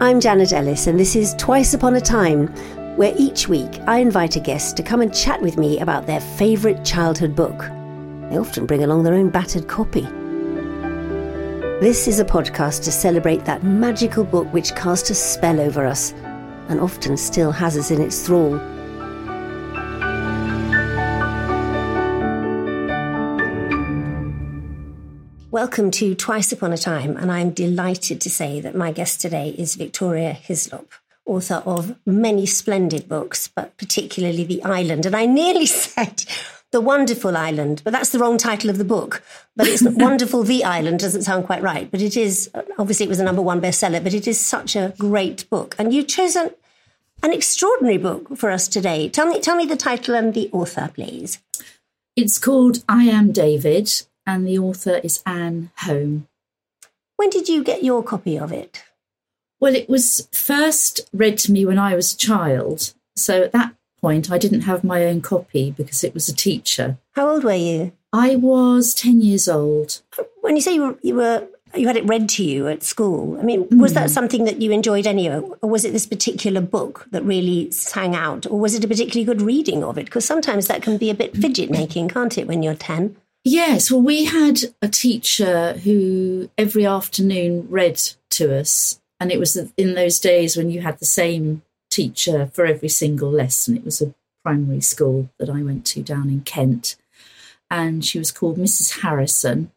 I'm Janet Ellis, and this is Twice Upon a Time, where each week I invite a guest to come and chat with me about their favourite childhood book. They often bring along their own battered copy. This is a podcast to celebrate that magical book which cast a spell over us and often still has us in its thrall. Welcome to Twice Upon a Time, and I'm delighted to say that my guest today is Victoria Hislop, author of many splendid books, but particularly The Island. And I nearly said The Wonderful Island, but that's the wrong title of the book. But it's Wonderful The Island doesn't sound quite right. But it is, obviously, it was a number one bestseller, but it is such a great book. And you've chosen an extraordinary book for us today. Tell me, tell me the title and the author, please. It's called I Am David, and the author is Anne Holm. When did you get your copy of it? Well, it was first read to me when I was a child. So at that point, I didn't have my own copy because it was a teacher. How old were you? I was 10 years old. When you say you were, you were you had it read to you at school. I mean, was that mm. something that you enjoyed anyway, or was it this particular book that really sang out, or was it a particularly good reading of it? Because sometimes that can be a bit fidget making, can't it, when you're ten? Yes, well, we had a teacher who every afternoon read to us, and it was in those days when you had the same teacher for every single lesson. It was a primary school that I went to down in Kent, and she was called Mrs. Harrison,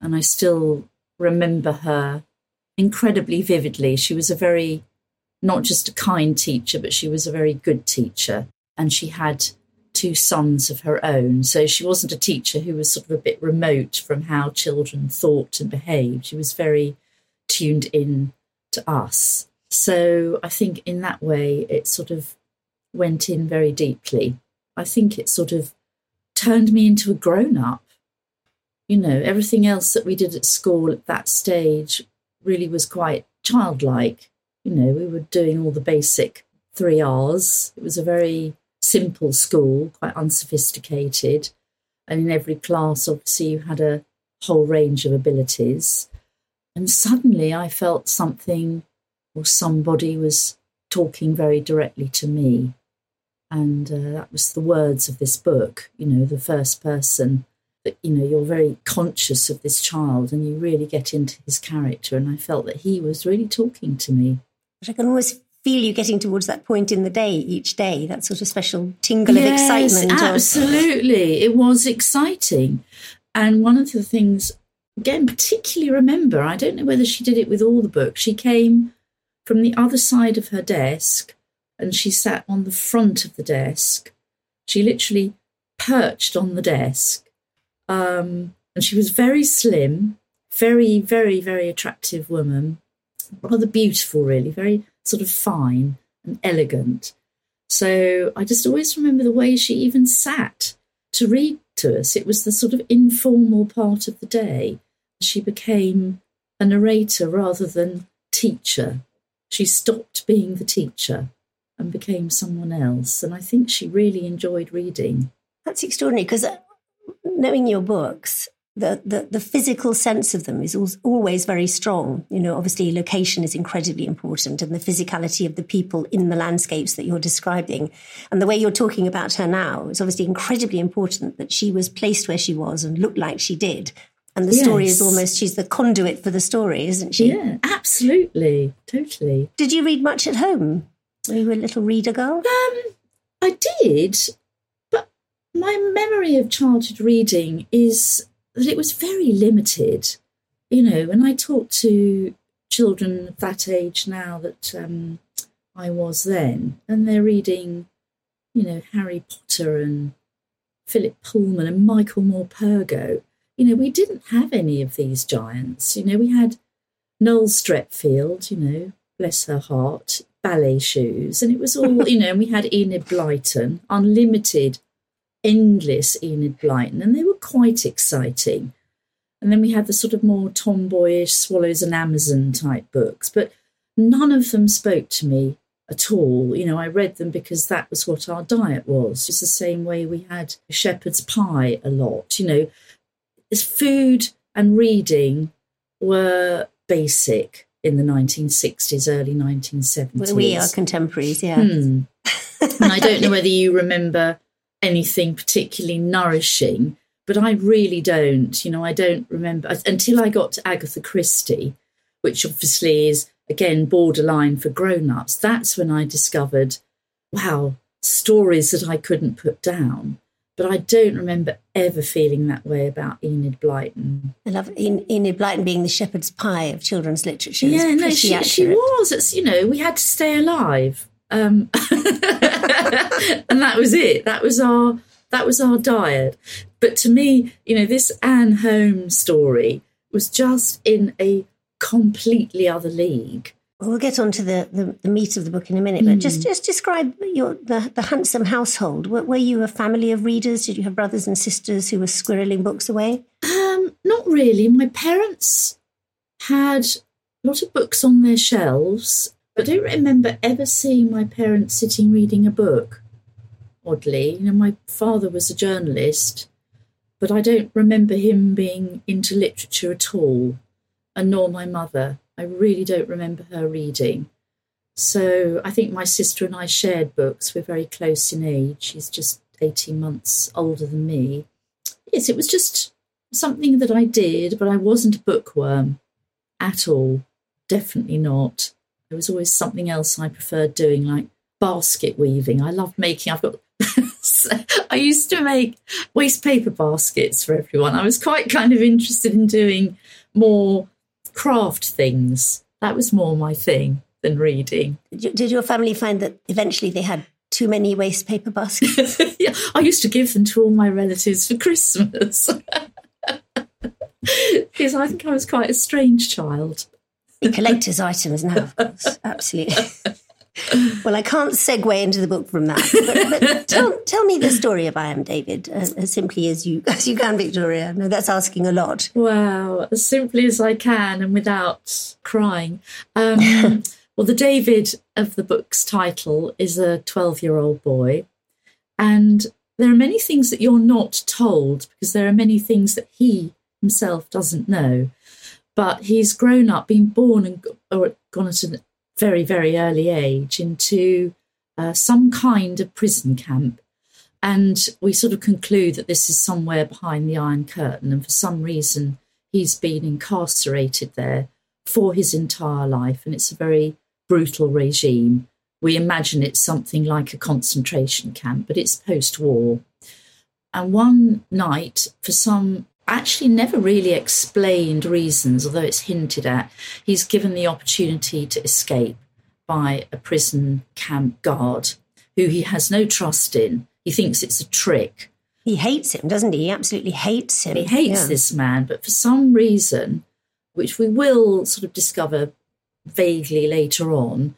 and I still remember her incredibly vividly. She was a very, not just a kind teacher, but she was a very good teacher, and she had two sons of her own. So she wasn't a teacher who was sort of a bit remote from how children thought and behaved. She was very tuned in to us. So I think in that way it sort of went in very deeply. I think it sort of turned me into a grown up. You know, everything else that we did at school at that stage really was quite childlike. You know, we were doing all the basic three R's. It was a very simple school, quite unsophisticated. And in every class, obviously, you had a whole range of abilities. And suddenly I felt something or somebody was talking very directly to me. And uh, that was the words of this book, you know, the first person that, you know, you're very conscious of this child and you really get into his character. And I felt that he was really talking to me. But I can always feel you getting towards that point in the day each day, that sort of special tingle of Yes, excitement. or- Absolutely. It was exciting. And one of the things, again, particularly remember, I don't know whether she did it with all the books, she came from the other side of her desk and she sat on the front of the desk. She literally perched on the desk. Um, and she was very slim, very, very, very attractive woman, rather beautiful, really, very sort of fine and elegant. So I just always remember the way she even sat to read to us. It was the sort of informal part of the day. She became a narrator rather than teacher. She stopped being the teacher and became someone else. And I think she really enjoyed reading. That's extraordinary because knowing your books, the, the, the physical sense of them is always very strong. You know, obviously, location is incredibly important and the physicality of the people in the landscapes that you're describing. And the way you're talking about her now is obviously incredibly important that she was placed where she was and looked like she did. And the story is almost, she's the conduit for the story, isn't she? Yeah, absolutely, totally. Did you read much at home? Were you a little reader girl? Um, I did, but my memory of childhood reading is that it was very limited. You know, when I talk to children of that age now that um, I was then, and they're reading, you know, Harry Potter and Philip Pullman and Michael Morpurgo, you know, we didn't have any of these giants. You know, we had Noel Streatfeild, you know, bless her heart, ballet shoes. And it was all, you know, and we had Enid Blyton, unlimited, endless Enid Blyton. And they were quite exciting. And then we had the sort of more tomboyish Swallows and Amazon type books. But none of them spoke to me at all. You know, I read them because that was what our diet was. It's the same way we had shepherd's pie a lot. You know, food and reading were basic in the 1960s, early 1970s. Well, we are contemporaries, yeah. Hmm. and I don't know whether you remember anything particularly nourishing, but I really don't. You know, I don't remember until I got to Agatha Christie, which obviously is again borderline for grown ups. That's when I discovered, wow, stories that I couldn't put down. But I don't remember ever feeling that way about Enid Blyton. I love Enid Blyton being the shepherd's pie of children's literature. Yeah, no, she, she was. It's, you know, we had to stay alive. Um, and that was it. That was our that was our diet. But to me, you know, this Anne Holm story was just in a completely other league. Well, we'll get on to the, the, the, meat of the book in a minute, but mm. just just describe your the, the handsome household. Were, were, you a family of readers? Did you have brothers and sisters who were squirreling books away? Um, not really. My parents had a lot of books on their shelves, I don't remember ever seeing my parents sitting reading a book. Oddly, you know, my father was a journalist, but I don't remember him being into literature at all, and nor my mother. I really don't remember her reading. So I think my sister and I shared books. We're very close in age. She's just 18 months older than me. Yes, it was just something that I did, but I wasn't a bookworm at all. Definitely not. There was always something else I preferred doing, like basket weaving. I loved making, I've got, I used to make waste paper baskets for everyone. I was quite kind of interested in doing more craft things. That was more my thing than reading. Did your family find that eventually they had too many waste paper baskets? yeah, I used to give them to all my relatives for Christmas. because I think I was quite a strange child. Collector's items now, of course. Absolutely. well, I can't segue into the book from that. But, but tell, tell, me the story of I Am David as, as, simply as you as you can, Victoria. No, that's asking a lot. Wow, as simply as I can and without crying. Um, well, the David of the book's title is a 12 year old boy. And there are many things that you're not told because there are many things that he himself doesn't know. But he's grown up, been born and or gone at a very, very early age into uh, some kind of prison camp. And we sort of conclude that this is somewhere behind the Iron Curtain. And for some reason, he's been incarcerated there for his entire life. And it's a very brutal regime. We imagine it's something like a concentration camp, but it's post war. And one night, for some actually never really explained reasons, although it's hinted at. He's given the opportunity to escape by a prison camp guard who he has no trust in. He thinks it's a trick. He hates him, doesn't he? He absolutely hates him. He hates yeah. this man, but for some reason, which we will sort of discover vaguely later on,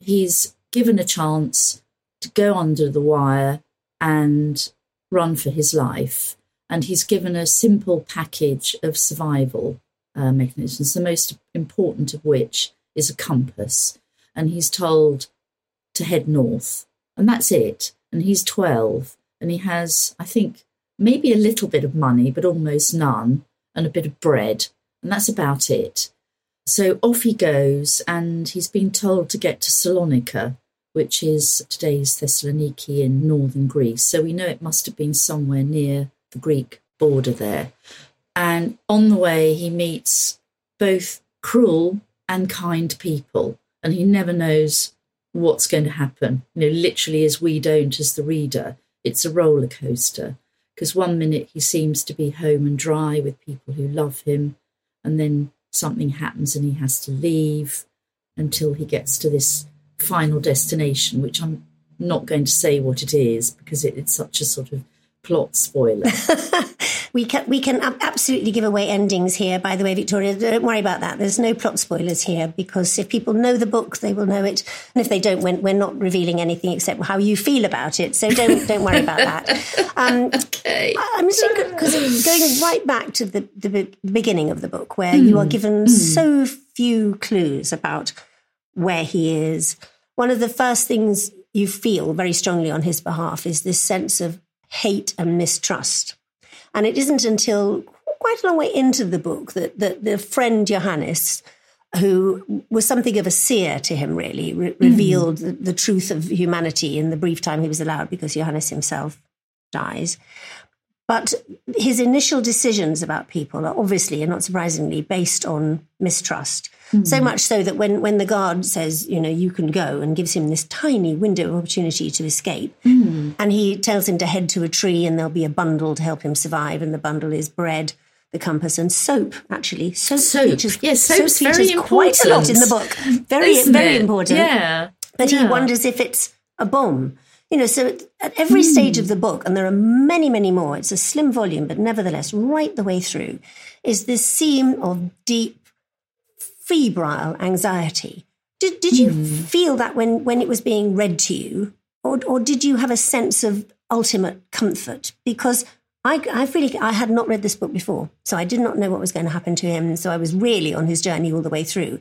he's given a chance to go under the wire and run for his life and he's given a simple package of survival uh, mechanisms, the most important of which is a compass. And he's told to head north, and that's it. And he's 12, and he has, I think, maybe a little bit of money, but almost none, and a bit of bread, and that's about it. So off he goes, and he's been told to get to Salonika, which is today's Thessaloniki in northern Greece. So we know it must have been somewhere near the Greek border there. And on the way, he meets both cruel and kind people, and he never knows what's going to happen. You know, literally, as we don't as the reader, it's a roller coaster. Because one minute he seems to be home and dry with people who love him, and then something happens and he has to leave until he gets to this final destination, which I'm not going to say what it is because it, it's such a sort of plot spoiler. We can we can absolutely give away endings here. By the way, Victoria, don't worry about that. There's no plot spoilers here because if people know the book, they will know it, and if they don't, we're, we're not revealing anything except how you feel about it. So don't don't worry about that. Um, okay. I'm because going right back to the, the beginning of the book, where mm. you are given mm. so few clues about where he is. One of the first things you feel very strongly on his behalf is this sense of hate and mistrust. And it isn't until quite a long way into the book that, that the friend Johannes, who was something of a seer to him, really, re- mm. revealed the, the, truth of humanity in the brief time he was allowed because Johannes himself dies. But his initial decisions about people are obviously and not surprisingly based on mistrust. Mm. So much so that when, when the guard says, you know, you can go and gives him this tiny window of opportunity to escape, mm. and he tells him to head to a tree and there'll be a bundle to help him survive, and the bundle is bread, the compass, and soap, actually. Soap, soap. features, yes, soap features very quite a lot in the book. Very, Isn't very it? important. Yeah. But yeah. he wonders if it's a bomb. You know, so at every mm. stage of the book, and there are many, many more, it's a slim volume, but nevertheless, right the way through, is this theme of deep febrile anxiety. Did, did you mm. feel that when, when it was being read to you? Or, or did you have a sense of ultimate comfort? Because I, I really, I had not read this book before, so I did not know what was going to happen to him. So I was really on his journey all the way through,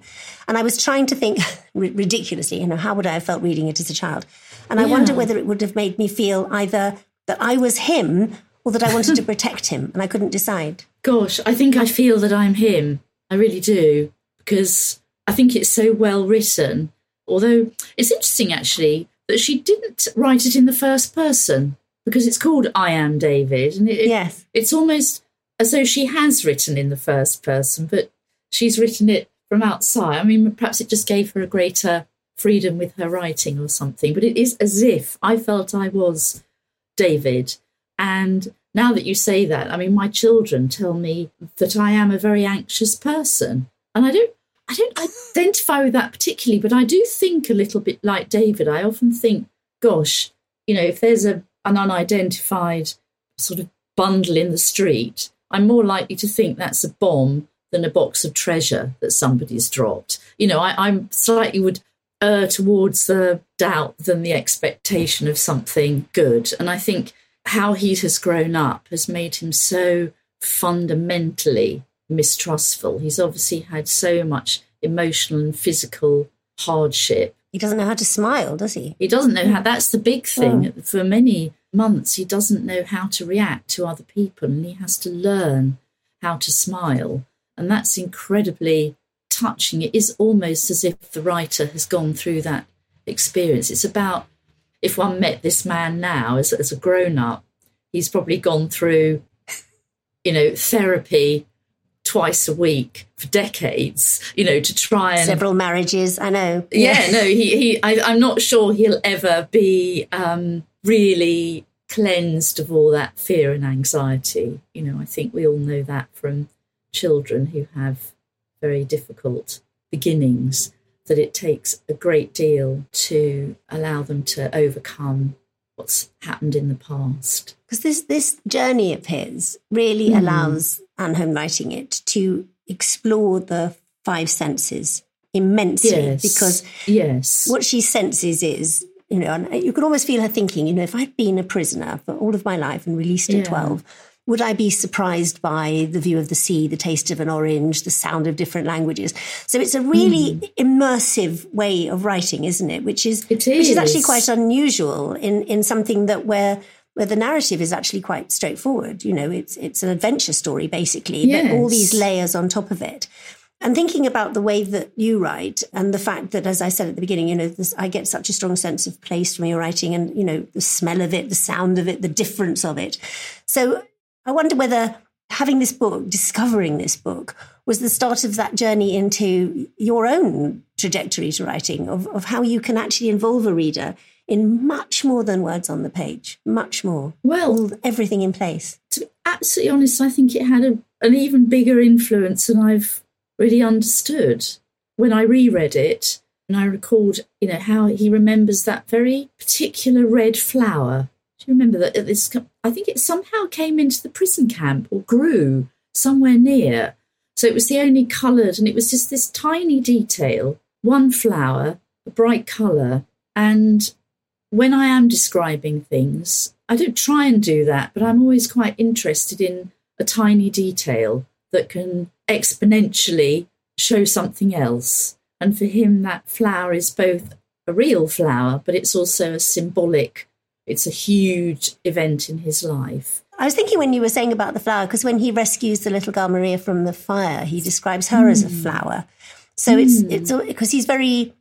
and I was trying to think ridiculously, you know, how would I have felt reading it as a child? And yeah. I wonder whether it would have made me feel either that I was him or that I wanted to protect him, and I couldn't decide. Gosh, I think I feel that I'm him. I really do because I think it's so well written. Although it's interesting actually that she didn't write it in the first person because it's called I Am David. And it, yes. it's almost as though she has written in the first person, but she's written it from outside. I mean, perhaps it just gave her a greater freedom with her writing or something, but it is as if I felt I was David. And now that you say that, I mean, my children tell me that I am a very anxious person. And I don't I don't identify with that particularly, but I do think a little bit like David. I often think, gosh, you know, if there's a an unidentified sort of bundle in the street, I'm more likely to think that's a bomb than a box of treasure that somebody's dropped. You know, I, I'm slightly would err towards the doubt than the expectation of something good. And I think how he has grown up has made him so fundamentally mistrustful. He's obviously had so much emotional and physical hardship. He doesn't know how to smile, does he? He doesn't know how. That's the big hmm. thing. Oh. For many months, he doesn't know how to react to other people and he has to learn how to smile. And that's incredibly touching. It is almost as if the writer has gone through that experience. It's about if one met this man now as, as a grown up, he's probably gone through, you know, therapy twice a week for decades, you know, to try and several marriages. I know. Yeah, no, he, he I, am not sure he'll ever be um, really cleansed of all that fear and anxiety. You know, I think we all know that from children who have very difficult beginnings, that it takes a great deal to allow them to overcome what's happened in the past. Because this this journey of his really mm. allows Anne Holm writing it to explore the five senses immensely yes. because yes what she senses is you know and you can almost feel her thinking you know if i'd been a prisoner for all of my life and released at yeah. 12 would I be surprised by the view of the sea, the taste of an orange, the sound of different languages? So it's a really mm. immersive way of writing, isn't it? Which is, it is which is actually quite unusual in in something that where where the narrative is actually quite straightforward. You know, it's it's an adventure story basically, yes. but all these layers on top of it. And thinking about the way that you write and the fact that, as I said at the beginning, you know, this, I get such a strong sense of place from your writing and, you know, the smell of it, the sound of it, the difference of it. So I wonder whether having this book, discovering this book, was the start of that journey into your own trajectory to writing, of, of how you can actually involve a reader in much more than words on the page, much more. Well, everything in place. To be absolutely honest, I think it had a, an even bigger influence than I've really understood. When I reread it, and I recalled, you know, how he remembers that very particular red flower. Remember that this? I think it somehow came into the prison camp or grew somewhere near. So it was the only coloured, and it was just this tiny detail one flower, a bright colour. And when I am describing things, I don't try and do that, but I'm always quite interested in a tiny detail that can exponentially show something else. And for him, that flower is both a real flower, but it's also a symbolic, it's a huge event in his life. I was thinking when you were saying about the flower, because when he rescues the little girl Maria from the fire, he describes her mm. as a hmm. flower. So mm. it's it's because he's very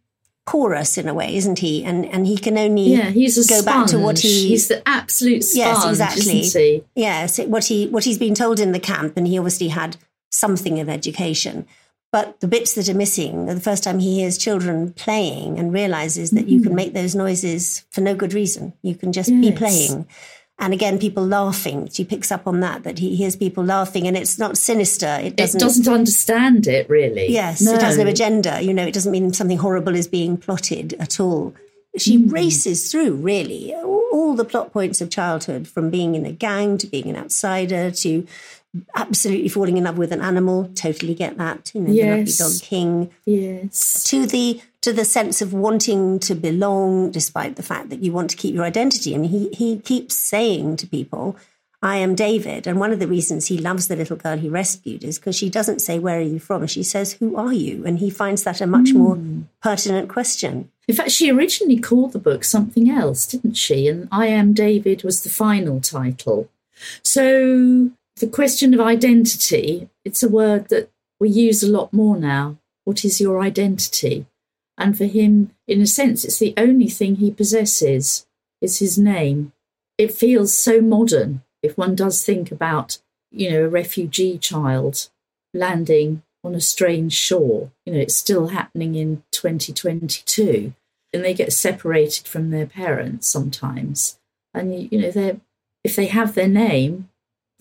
porous in a way, isn't he? And and he can only yeah, he's a go sponge. back to what he he's the absolute sponge, yes, exactly. Yes, what he what he's been told in the camp, and he obviously had something of education. But the bits that are missing, the first time he hears children playing and realizes that mm. you can mm. make those noises for no good reason. You can just yes. be playing. And again, people laughing. She picks up on that, that he hears people laughing and it's not sinister. It doesn't, it doesn't understand it, really. Yes, no. it has no agenda. You know, it doesn't mean something horrible is being plotted at all. She mm. races through, really, all the plot points of childhood from being in a gang to being an outsider to absolutely falling in love with an animal. Totally get that. You know, yes. the lovely dog king. Yes. To the to the sense of wanting to belong, despite the fact that you want to keep your identity. And he he keeps saying to people, "I am David." And one of the reasons he loves the little girl he rescued is because she doesn't say, "Where are you from?" She says, "Who are you?" And he finds that a much mm. more pertinent question. In fact, she originally called the book something else, didn't she? And I Am David was the final title. So the question of identity, it's a word that we use a lot more now. What is your identity? And for him, in a sense, it's the only thing he possesses is his name. It feels so modern if one does think about, you know, a refugee child landing on a strange shore. You know, it's still happening in 2022. And they get separated from their parents sometimes. And, you know, they're, if they have their name,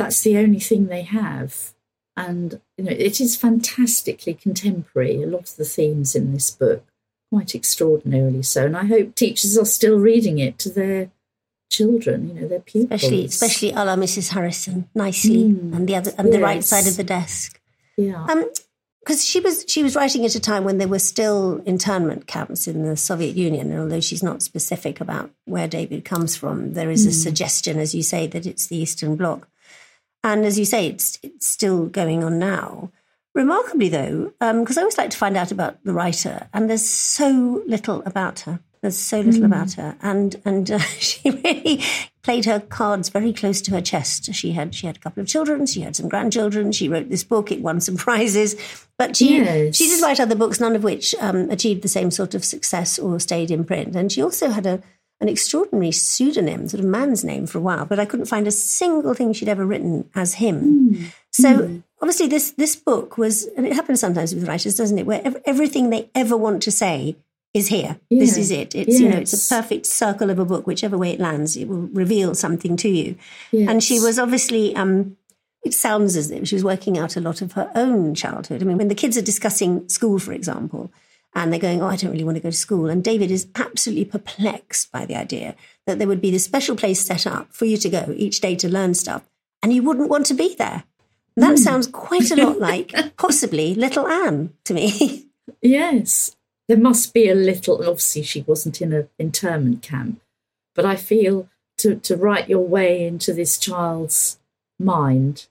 that's the only thing they have. And you know, it is fantastically contemporary. A lot of the themes in this book, quite extraordinarily so. And I hope teachers are still reading it to their children, you know, their pupils. Especially, especially a la Mrs. Harrison, nicely, mm. and the other, and yes. the right side of the desk. Yeah. Um, because she was she was writing at a time when there were still internment camps in the Soviet Union, and although she's not specific about where David comes from, there is mm. a suggestion, as you say, that it's the Eastern Bloc. And as you say, it's, it's still going on now. Remarkably, though, because um, I always like to find out about the writer, and there's so little about her. There's so little mm. about her, and and uh, she really played her cards very close to her chest. She had she had a couple of children, she had some grandchildren. She wrote this book; it won some prizes, but she yes. she did write other books, none of which um, achieved the same sort of success or stayed in print. And she also had a an extraordinary pseudonym, sort of man's name for a while, but I couldn't find a single thing she'd ever written as him. Mm. So mm. obviously, this this book was, and it happens sometimes with writers, doesn't it? Where everything they ever want to say is here. Yeah. This is it. It's yes. you know, it's a perfect circle of a book. Whichever way it lands, it will reveal something to you. Yes. And she was obviously. Um, it sounds as if she was working out a lot of her own childhood. I mean, when the kids are discussing school, for example, and they're going, Oh, I don't really want to go to school. And David is absolutely perplexed by the idea that there would be this special place set up for you to go each day to learn stuff, and you wouldn't want to be there. that mm. sounds quite a lot like possibly little Anne to me. yes, there must be a little, and obviously she wasn't in an internment camp, but I feel to, to write your way into this child's mind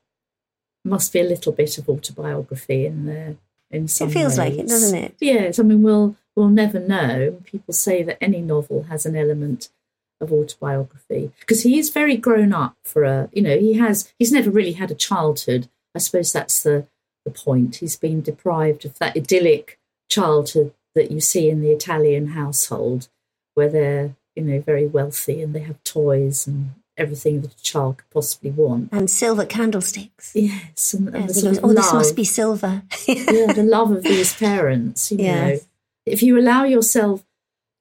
must be a little bit of autobiography in there in some It feels ways. like it, doesn't it? Yes, I mean, we'll, we'll never know. People say that any novel has an element of autobiography because he is very grown up for a, you know, he has, he's never really had a childhood. I suppose that's the, the point. He's been deprived of that idyllic childhood that you see in the Italian household where they're, you know, very wealthy and they have toys and everything that a child could possibly want. And silver candlesticks. Yes. And, and yes, oh, love, this must be silver. yeah, the love of these parents, you yes. know. If you allow yourself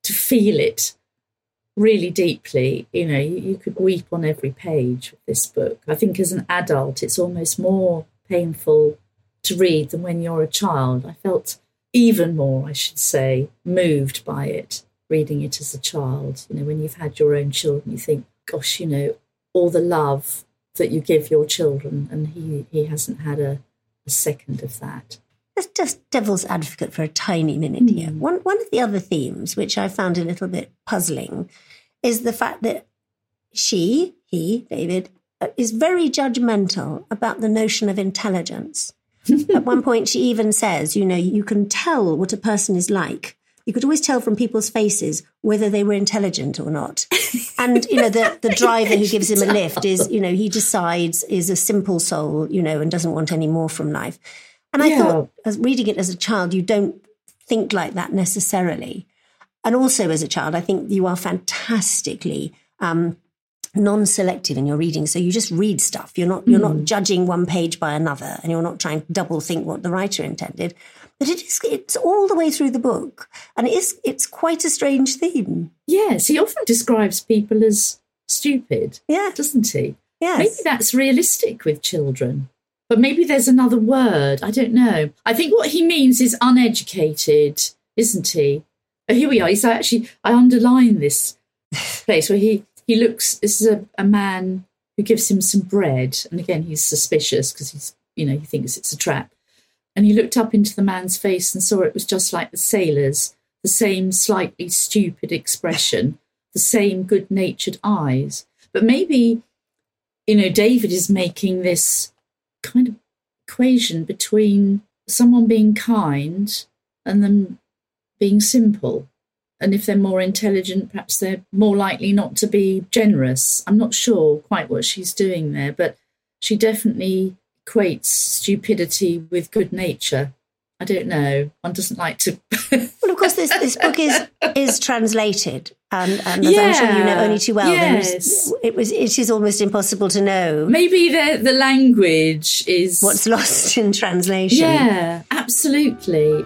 to feel it really deeply, you know, you, you could weep on every page of this book. I think as an adult, it's almost more painful to read than when you're a child. I felt even more, I should say, moved by it reading it as a child. You know, when you've had your own children, you think, gosh, you know, all the love that you give your children, and he he hasn't had a, a second of that. Let's just devil's advocate for a tiny minute mm. here. One one of the other themes, which I found a little bit puzzling, is the fact that she, he, David, uh, is very judgmental about the notion of intelligence. At one point, she even says, you know, you can tell what a person is like. You could always tell from people's faces whether they were intelligent or not. And, you know, the, the driver who gives him a lift is, you know, he decides is a simple soul, you know, and doesn't want any more from life. And I yeah. thought, as reading it as a child, you don't think like that necessarily. And also as a child, I think you are fantastically um, non-selective in your reading so you just read stuff you're not you're mm. not hmm. judging one page by another and you're not trying to double think what the writer intended but it is it's all the way through the book and it is it's quite a strange theme. Yes he often describes people as stupid yeah. doesn't he? Yes. Maybe that's realistic with children but maybe there's another word i don't know. I think what he means is uneducated isn't he? Oh, here we are. He's actually i underline this place where he he looks, this is a, a man who gives him some bread. And again, he's suspicious because he's, you know, he thinks it's a trap. And he looked up into the man's face and saw it was just like the sailor's, the same slightly stupid expression, the same good natured eyes. But maybe, you know, David is making this kind of equation between someone being kind and them being simple and if they're more intelligent, perhaps they're more likely not to be generous. I'm not sure quite what she's doing there, but she definitely equates stupidity with good nature. I don't know. One doesn't like to. well, of course, this, this book is is translated, and, and as yeah, I'm sure you know only too well, yes. it was it is almost impossible to know. Maybe the the language is what's lost in translation. Yeah, absolutely.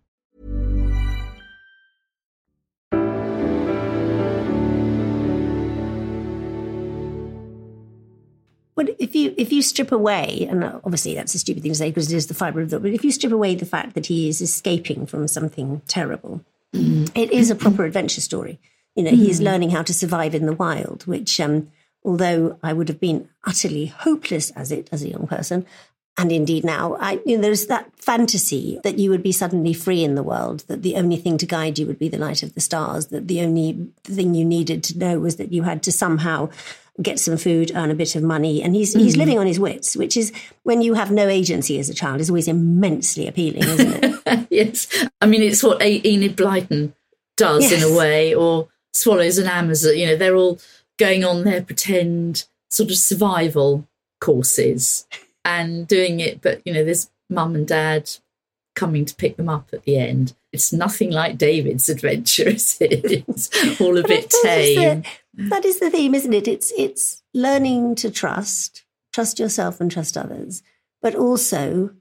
But if you if you strip away, and obviously that's a stupid thing to say because it is the fibre of the, but if you strip away the fact that he is escaping from something terrible, mm. it is a proper adventure story. You know, mm. he's learning how to survive in the wild, which, um, although I would have been utterly hopeless as it as a young person, and indeed now, I, you know, there's that fantasy that you would be suddenly free in the world, that the only thing to guide you would be the light of the stars, that the only thing you needed to know was that you had to somehow get some food, earn a bit of money, and he's mm. he's living on his wits, which is when you have no agency as a child is always immensely appealing, isn't it? yes, I mean it's what Enid Blyton does yes. in a way, or Swallows and Amazon, you know, they're all going on their pretend sort of survival courses and doing it. But, you know, there's mum and dad coming to pick them up at the end. It's nothing like David's adventure, is it? It's all a bit tame. That is the theme, isn't it? It's it's learning to trust, trust yourself and trust others, but also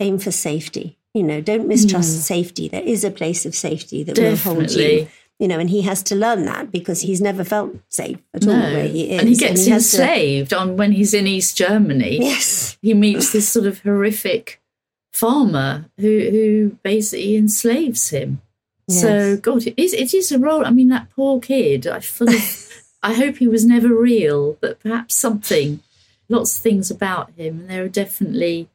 aim for safety. You know, don't mistrust mm. safety. There is a place of safety that Definitely. will hold you you know, and he has to learn that because he's never felt safe at all where he is. And he gets and he enslaved to... on when he's in East Germany. Yes. He meets this sort of horrific farmer who who basically enslaves him. Yes. So God, it is it is a role. I mean, that poor kid. I feel. I hope he was never real, but perhaps something. Lots of things about him, and there are definitely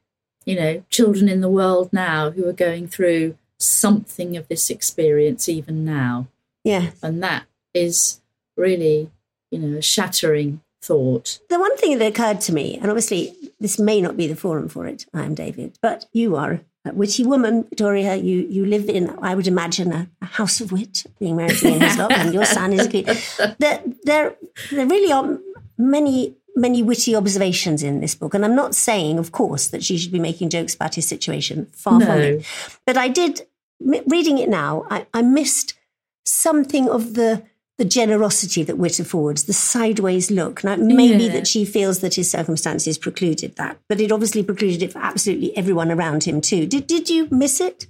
you know, children in the world now who are going through something of this experience even now. Yeah. And that is really, you know, a shattering thought. The one thing that occurred to me, and obviously this may not be the forum for it, I am David, but you are witty woman, Victoria. You you live in, I would imagine, a, a house of wit, being married to Ian Hislop, and your son is a good. There, there, there really are many many witty observations in this book. And I'm not saying, of course, that she should be making jokes about his situation. Far No. from it. But I did, reading it now, I, I missed something of the the generosity that Wit affords, the sideways look. Now, maybe Yeah. that she feels that his circumstances precluded that, but it obviously precluded it for absolutely everyone around him too. Did did you miss it?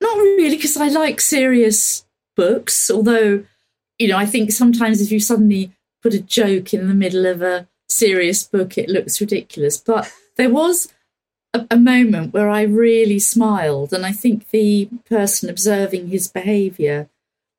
Not really, because I like serious books, although, you know, I think sometimes if you suddenly put a joke in the middle of a serious book, it looks ridiculous. But there was a, a moment where I really smiled, and I think the person observing his behaviour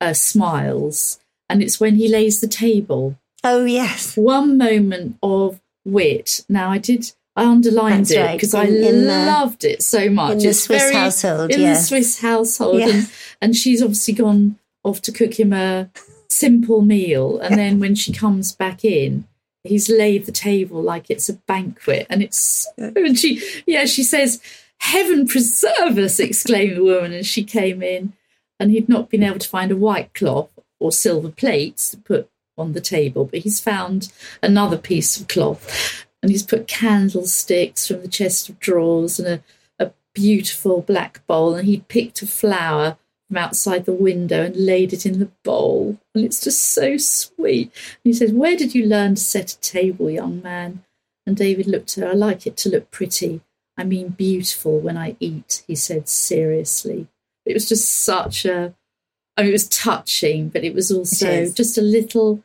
uh, smiles, and it's when he lays the table. Oh yes, One moment of wit. Now, I did. I underlined That's it right, because I in- in the- loved it so much. in the It's Swiss very- household, in yes. the Swiss household, Yeah. and, and she's obviously gone off to cook him a simple meal, and then when she comes back in, he's laid the table like it's a banquet, and it's and she yeah she says, "Heaven preserve us!" exclaimed the woman as she came in, and he'd not been able to find a white cloth or silver plates to put on the table, but he's found another piece of cloth. And he's put candlesticks from the chest of drawers and a, a beautiful black bowl. And he'd picked a flower from outside the window and laid it in the bowl. And it's just so sweet. And he says where did you learn to set a table young man? And david looked at her. I like it to look pretty. I mean beautiful when i eat he said seriously. It was just such a I mean, it was touching, but it was also is. just a little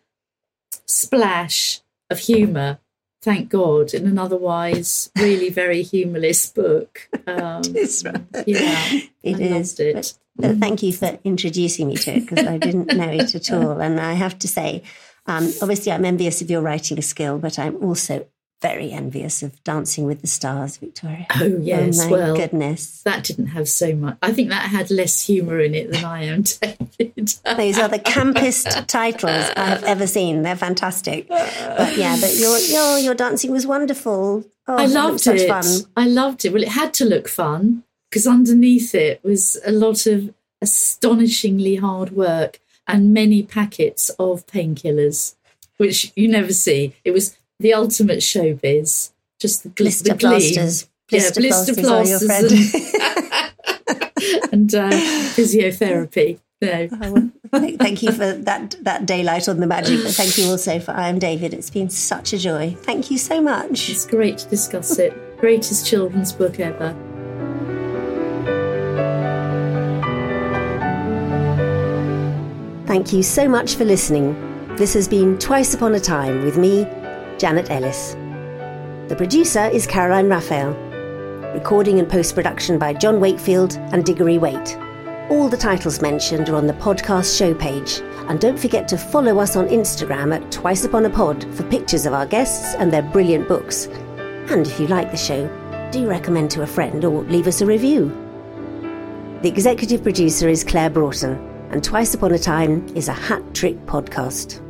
splash of humour. Thank God, in an otherwise really very humorless book. Um, right. Yeah, It I is. loved it. But, but thank you for introducing me to it because I didn't know it at all. And I have to say, um, obviously, I'm envious of your writing skill, but I'm also very envious of Dancing with the Stars, Victoria. Oh yes, oh my well, goodness. that didn't have so much. I think that had less humour in it than I am David. Those are the campest titles I have ever seen. They're fantastic. But yeah, but your your your dancing was wonderful. Oh, I loved it. fun. I loved it. Well, it had to look fun because underneath it was a lot of astonishingly hard work and many packets of painkillers, which you never see. It was the ultimate showbiz. Just the, gl- Blister the plasters. Blister yeah, blister plasters plasters and, and uh, physiotherapy. No. Oh, well, thank- Thank you for that that daylight on the magic. But thank you also for I am David. It's been such a joy. Thank you so much. It's great to discuss it. Greatest children's book ever. Thank you so much for listening. This has been Twice Upon a Time with me, Janet Ellis. The producer is Caroline Raphael. Recording and post production by John Wakefield and Diggory Waite. All the titles mentioned are on the podcast show page. And don't forget to follow us on Instagram at Twice Upon a Pod for pictures of our guests and their brilliant books. And if you like the show, do recommend to a friend or leave us a review. The executive producer is Claire Broughton, and Twice Upon a Time is a hat trick podcast.